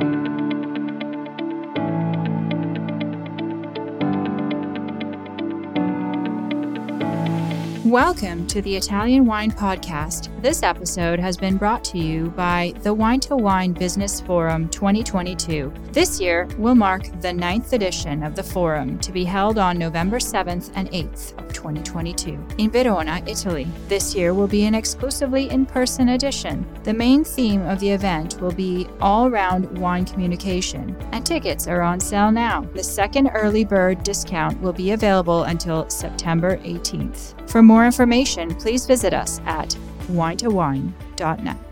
thank you Welcome to the Italian Wine Podcast. This episode has been brought to you by the Wine to Wine Business Forum 2022. This year will mark the ninth edition of the forum to be held on November 7th and 8th of 2022 in Verona, Italy. This year will be an exclusively in person edition. The main theme of the event will be all round wine communication, and tickets are on sale now. The second early bird discount will be available until September 18th. For more information, please visit us at winetowine.net.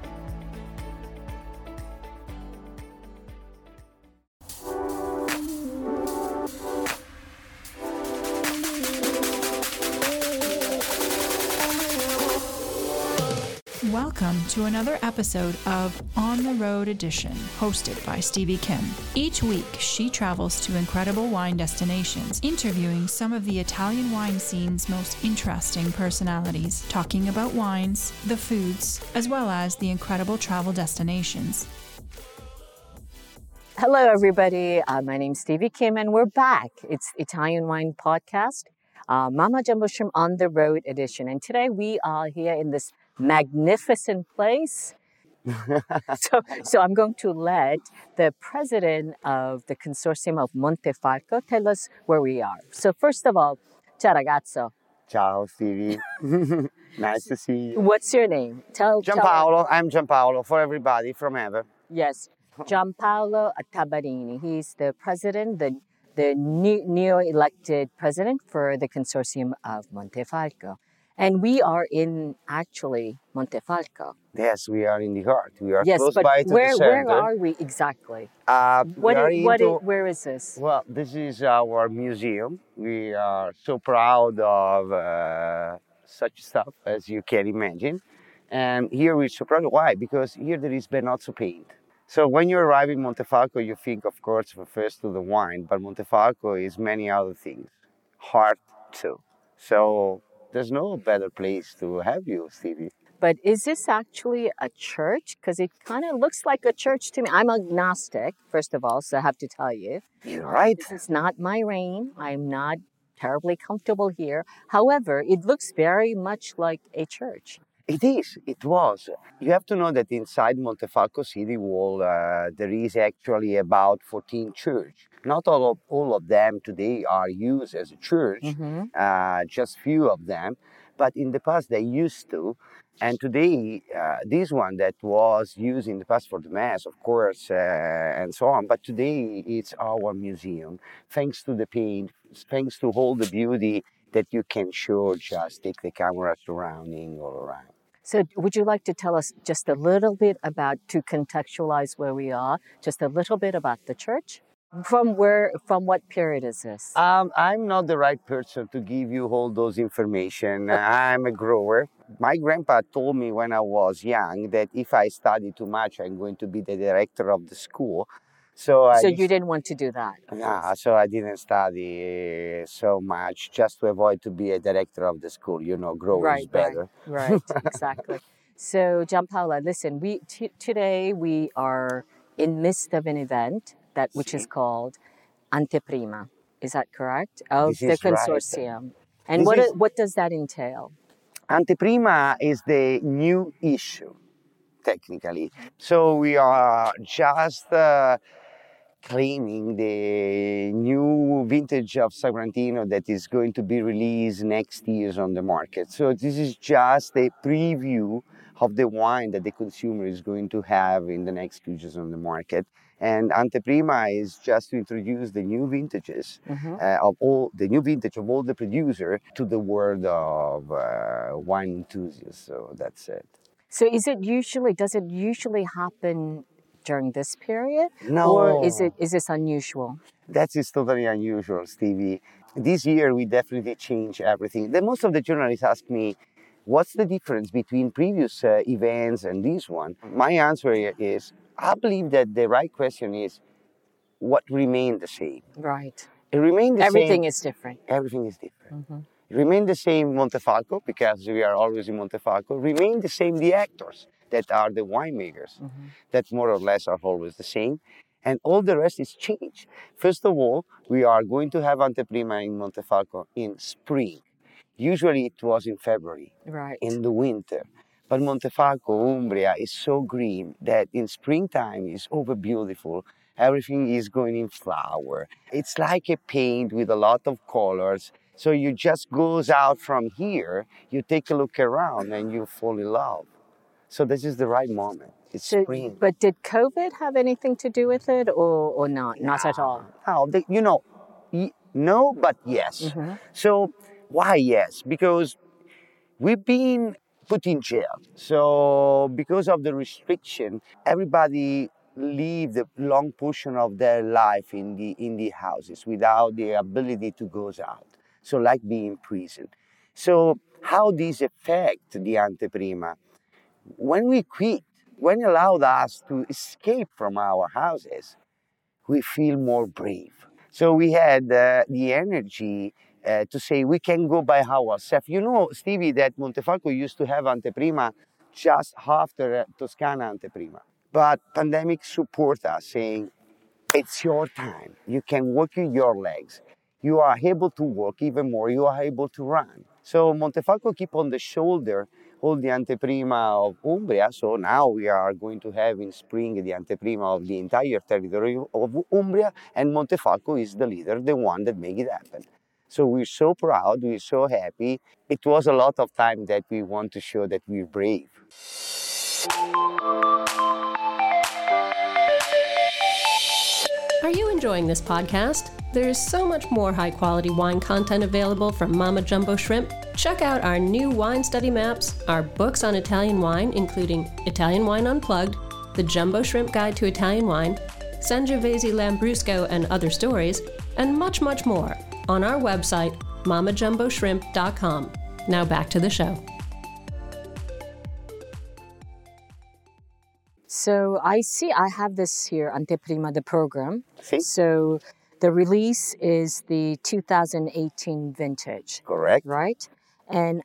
to another episode of On the Road Edition, hosted by Stevie Kim. Each week, she travels to incredible wine destinations, interviewing some of the Italian wine scene's most interesting personalities, talking about wines, the foods, as well as the incredible travel destinations. Hello, everybody. Uh, my name's Stevie Kim, and we're back. It's Italian Wine Podcast, uh, Mama Jumbo Shrimp on the Road edition. And today we are here in this magnificent place. so, so I'm going to let the president of the consortium of Montefalco tell us where we are. So first of all, ciao ragazzo. Ciao, Stevie. nice to see you. What's your name? Tell tell- Giampaolo, I'm Giampaolo for everybody from ever. Yes, Gianpaolo Tabarini. He's the president, the the new, neo-elected president for the consortium of Montefalco. And we are in actually Montefalco. Yes, we are in the heart. We are Yes, close but by to where the where center. are we exactly? Uh, What we are is, what into- is, where is this? Well, this is our museum. We are so proud of uh, such stuff as you can imagine. And here we're so proud. Why? Because here there is Benozzo paint. So when you arrive in Montefalco, you think, of course, first to the wine, but Montefalco is many other things. Heart too. So there's no better place to have you, Stevie. But is this actually a church? Because it kind of looks like a church to me. I'm agnostic, first of all, so I have to tell you. You're right. This is not my reign. I'm not terribly comfortable here. However, it looks very much like a church. It is. It was. You have to know that inside Montefalco city wall, uh, there is actually about 14 church. Not all of, all of them today are used as a church, Mhm. uh, just few of them. But in the past they used to. And today, uh, this one that was used in the past for the mass, of course, uh, and so on. But today it's our museum, thanks to the paint, thanks to all the beauty that you can show. Just take the camera surrounding all around. So, would you like to tell us just a little bit about to contextualize where we are? Just a little bit about the church. From where? From what period is this? Um, I'm not the right person to give you all those information. I'm a grower. My grandpa told me when I was young that if I study too much, I'm going to be the director of the school. So, I so you didn't want to do that. Yeah, so I didn't study so much just to avoid to be a director of the school. You know, grower is Right, right. better. Right, exactly. So, Gianpaola, listen, we t- today we are in midst of an event that which is called Anteprima. Is that correct? Of This the is right. consortium. And This what is- what does that entail? Anteprima is the new issue, technically. So we are just uh, claiming the new vintage of Sagrantino that is going to be released next year on the market. So this is just a preview of the wine that the consumer is going to have in the next few years on the market. And Anteprima is just to introduce the new vintages Mhm. uh, of all the new vintage of all the producer to the world of uh, wine enthusiasts. So that's it. So, is it usually does it usually happen during this period, No, or is it is this unusual? That is totally unusual, Stevie. This year we definitely changed everything. The most of the journalists ask me, "What's the difference between previous uh, events and this one?" My answer is, I believe that the right question is, what remained the same? Right. It remained the Everything same. Everything is different. Everything is different. Mhm. Remain the same Montefalco because we are always in Montefalco. Remain the same the actors that are the winemakers Mhm. that more or less are always the same. and all the rest is changed. First of all, we are going to have Anteprima in Montefalco in spring. Usually it was in February, Right. in the winter. But Montefalco, Umbria is so green that in springtime is over beautiful. Everything is going in flower. It's like a paint with a lot of colors. So you just goes out from here, you take a look around and you fall in love. So this is the right moment. It's So, spring. but did COVID have anything to do with it or, or not? Not at all. The, you know, y- no, but yes. Mm-hmm. So why yes? Because we've been put in jail. So because of the restriction, everybody live the long portion of their life in the in the houses without the ability to go out. So like being in prison. So how this affect the anteprima? When we quit, when allowed us to escape from our houses, we feel more brave. So we had uh, the energy uh, to say we can go by ourselves. You know, Stevie, that Montefalco used to have Anteprima just after uh, Toscana Anteprima. But pandemic support us saying, it's your time. You can work with your legs. You are able to walk even more. You are able to run. So Montefalco keep on the shoulder all the anteprima of Umbria. So now we are going to have in spring the anteprima of the entire territory of Umbria, and Montefalco is the leader, the one that make it happen. So we're so proud, we're so happy. It was a lot of time that we want to show that we're brave. Are you enjoying this podcast? There is so much more high quality wine content available from Mama Jumbo Shrimp. Check out our new wine study maps, our books on Italian wine, including Italian Wine Unplugged, The Jumbo Shrimp Guide to Italian Wine, Sangiovese Lambrusco and Other Stories, and much, much more on our website, mamajumboshrimp.com. Now back to the show. So I see I have this here, Anteprima, the program. See? So the release is the 2018 vintage, Correct? right? And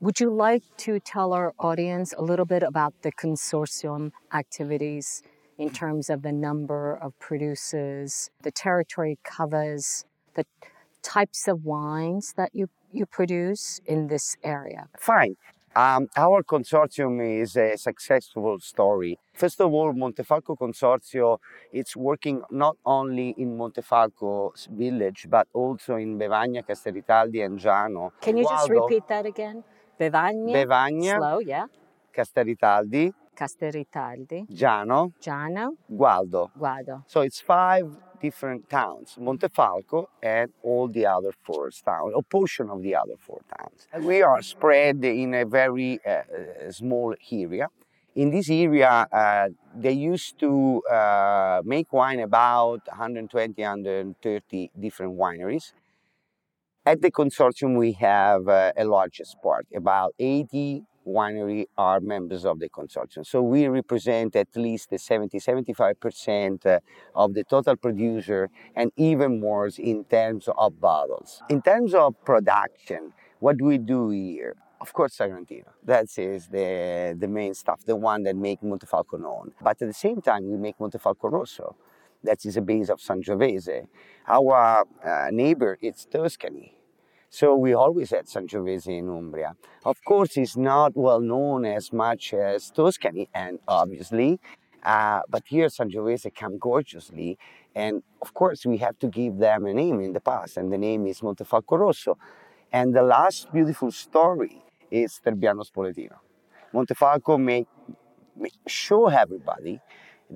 would you like to tell our audience a little bit about the consortium activities in terms of the number of producers, the territory covers, the types of wines that you, you produce in this area? Fine. Um, our consortium is a successful story. First of all, Montefalco Consorzio, it's working not only in Montefalco village, but also in Bevagna, Castel Ritaldi, and Giano. Can you just repeat that again? Bevagna, Bevagna, slow, yeah. Castel Ritaldi, Casteritaldi, Giano, Giano, Gualdo. Guado. So it's five different towns, Montefalco and all the other four towns, a portion of the other four towns. We are spread in a very uh, small area. In this area, uh, they used to uh, make wine about 120, 130 different wineries. At the consortium, we have uh, a largest part, about 80 winery are members of the consortium. So we represent at least the 70, 75% uh, of the total producer and even more in terms of bottles. In terms of production, what do we do here? Of course, Sagrantino. That is the, the main stuff, the one that make Montefalco known. But at the same time, we make Montefalco Rosso. That is a base of Sangiovese. Our uh, neighbor, it's Tuscany. So we always had Sangiovese in Umbria. Of course, it's not well known as much as Tuscany, and obviously, uh, but here Sangiovese come gorgeously. And of course, we have to give them a name in the past, and the name is Montefalco Rosso. And the last beautiful story is Trebbiano Spoletino. Montefalco make, make show everybody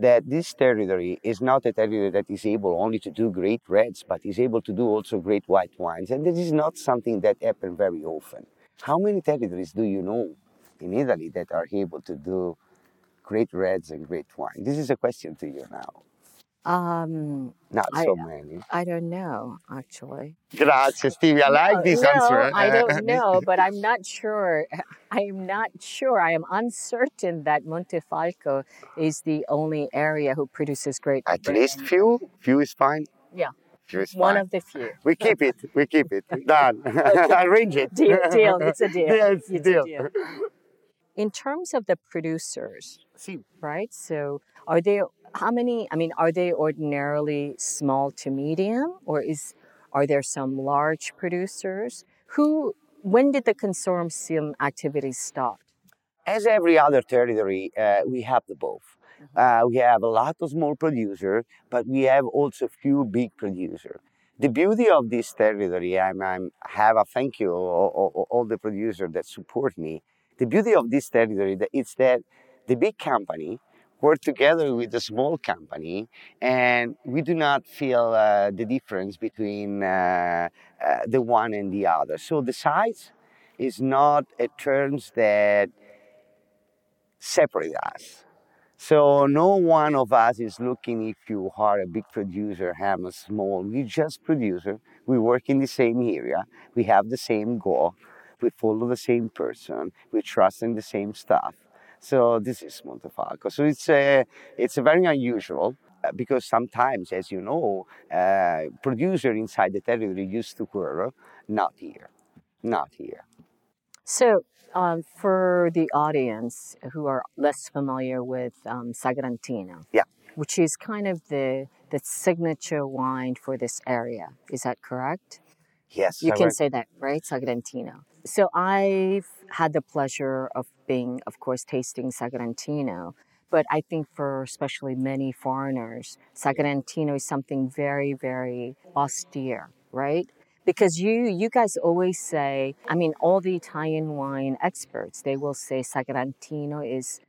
that this territory is not a territory that is able only to do great reds, but is able to do also great white wines. And this is not something that happens very often. How many territories do you know in Italy that are able to do great reds and great wine? This is a question to you now. Um, Not I- so many. I don't know, actually. Grazie, Stevie. I like this no, answer. I don't know, but I'm not sure. I am not sure. I am uncertain that Montefalco is the only area who produces great. At least few. Few is fine. Yeah. Few is One fine. of the few. We keep it. We keep it. Done. Arrange it. Deal, deal. It's a deal. Yes, It's deal. a deal. In terms of the producers, See, right? So are they how many I mean are they ordinarily small to medium or is are there some large producers who when did the consortium activities start? as every other territory, uh, we have the both. Uh, we have a lot of small producers, but we have also few big producers. The beauty of this territory, I'm, I'm have a thank you all, all, all the producers that support me. The beauty of this territory is that the big company work together with the small company, and we do not feel uh, the difference between uh, uh, the one and the other. So the size is not a terms that separate us. So no one of us is looking if you are a big producer, I'm a small. We just producer. We work in the same area. We have the same goal. We follow the same person. We trust in the same stuff. So this is Montefalco. So it's a, it's a very unusual uh, because sometimes, as you know, uh, producer inside the territory used to occur, not here, not here. So um, for the audience who are less familiar with um, Sagrantino, Yeah. which is kind of the the signature wine for this area, is that correct? Yes, You I can say that, right? Sagrantino. So I've had the pleasure of being, of course, tasting Sagrantino. But I think for especially many foreigners, Sagrantino is something very, very austere, right? Because you you guys always say, I mean, all the Italian wine experts, they will say Sagrantino is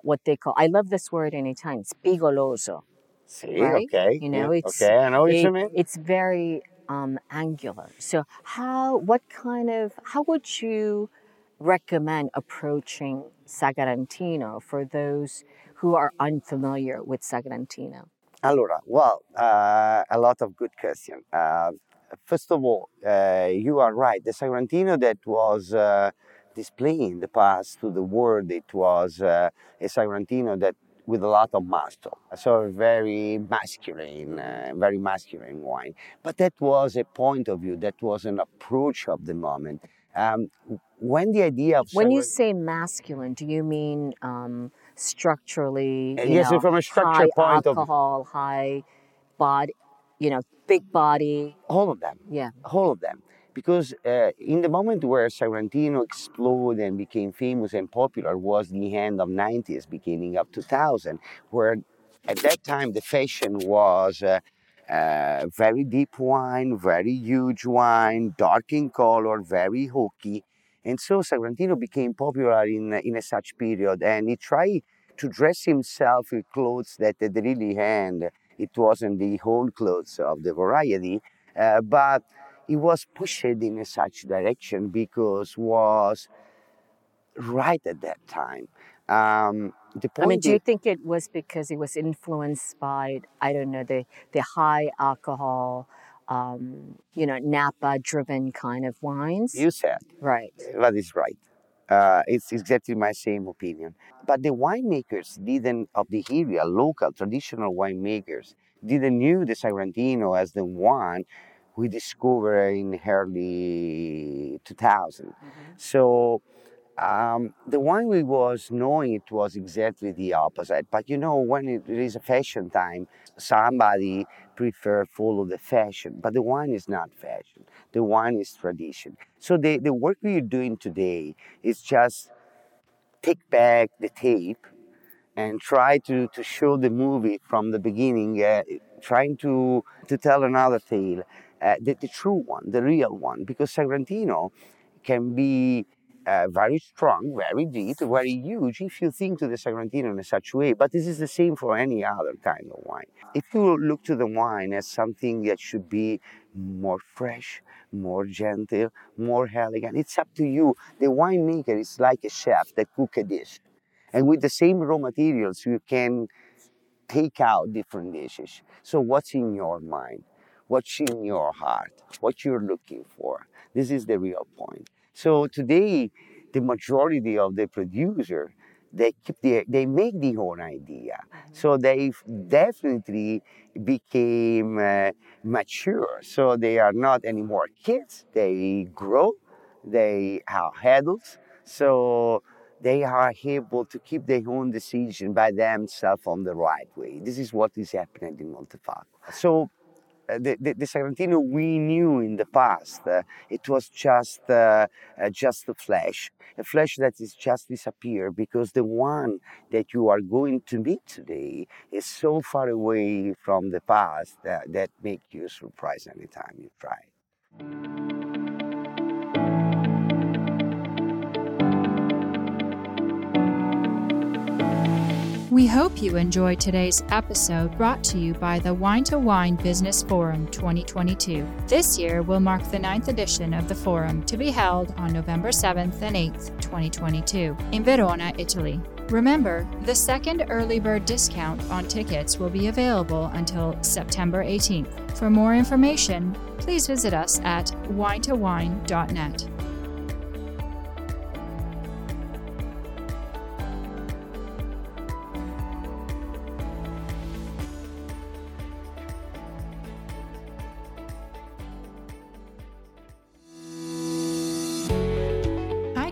what they call I love this word in Italian, spigoloso. See, right? okay. You know, yeah, it's okay. I know what you mean. It's very um, angular. So how, what kind of, how would you recommend approaching Sagrantino for those who are unfamiliar with Sagrantino? Allora, well, uh, a lot of good questions. Uh, first of all, uh, you are right. The Sagrantino that was uh, displayed in the past to the world, it was uh, a Sagrantino that with a lot of muscle, so very masculine, uh, very masculine wine. But that was a point of view. That was an approach of the moment. Um, when the idea of When you say masculine, do you mean um, structurally? Uh, yes, know, from a structure point of- alcohol, high body, you know, big body. all of them. Yeah. all of them. Because uh, in the moment where Sagrantino exploded and became famous and popular was the end of 90s, beginning of 2000, where at that time the fashion was uh, uh, very deep wine, very huge wine, dark in color, very hooky. And so Sagrantino became popular in, in a such period and he tried to dress himself with clothes that at the really end, it wasn't the whole clothes of the variety, but it was pushed in such direction because was right at that time. Um, I mean, do you think it was because it was influenced by, I don't know, the, the high alcohol, um, you know, Napa driven kind of wines? you said right. that is right. Uh, it's exactly my same opinion. But the winemakers didn't of the area, local traditional winemakers, didn't knew the Sagrantino as the one we discovered in early 2000. So um, the wine we was knowing it was exactly the opposite. But you know, when it is a fashion time, somebody prefer follow the fashion. But the wine is not fashion. The wine is tradition. So the, the work we're doing today is just take back the tape and try to, to show the movie from the beginning, uh, trying to, to tell another tale, uh, the, the true one, the real one, because Sagrantino can be uh, very strong, very deep, very huge if you think to the Sagrantino in such a way. But this is the same for any other kind of wine. If you look to the wine as something that should be more fresh, more gentle, more elegant, it's up to you. The winemaker is like a chef that cook a dish. And with the same raw materials, you can take out different dishes. So, what's in your mind? What's in your heart? What you're looking for? This is the real point. So today, the majority of the producer they keep the, they make the own idea. So they definitely became uh, mature. So they are not anymore kids. They grow. They are adults. So they are able to keep their own decision by themselves on the right way. This is what is happening in Montefalco. So uh, the, the, the, Sagrantino we knew in the past, uh, it was just uh, uh, just a flash, a flash that is just disappear because the one that you are going to meet today is so far away from the past that, that make you surprised anytime you try. We hope you enjoyed today's episode brought to you by the Wine to Wine Business Forum 2022. This year will mark the ninth edition of the forum to be held on November 7th and 8th, 2022, in Verona, Italy. Remember, the second early bird discount on tickets will be available until September 18th. For more information, please visit us at winetowine.net.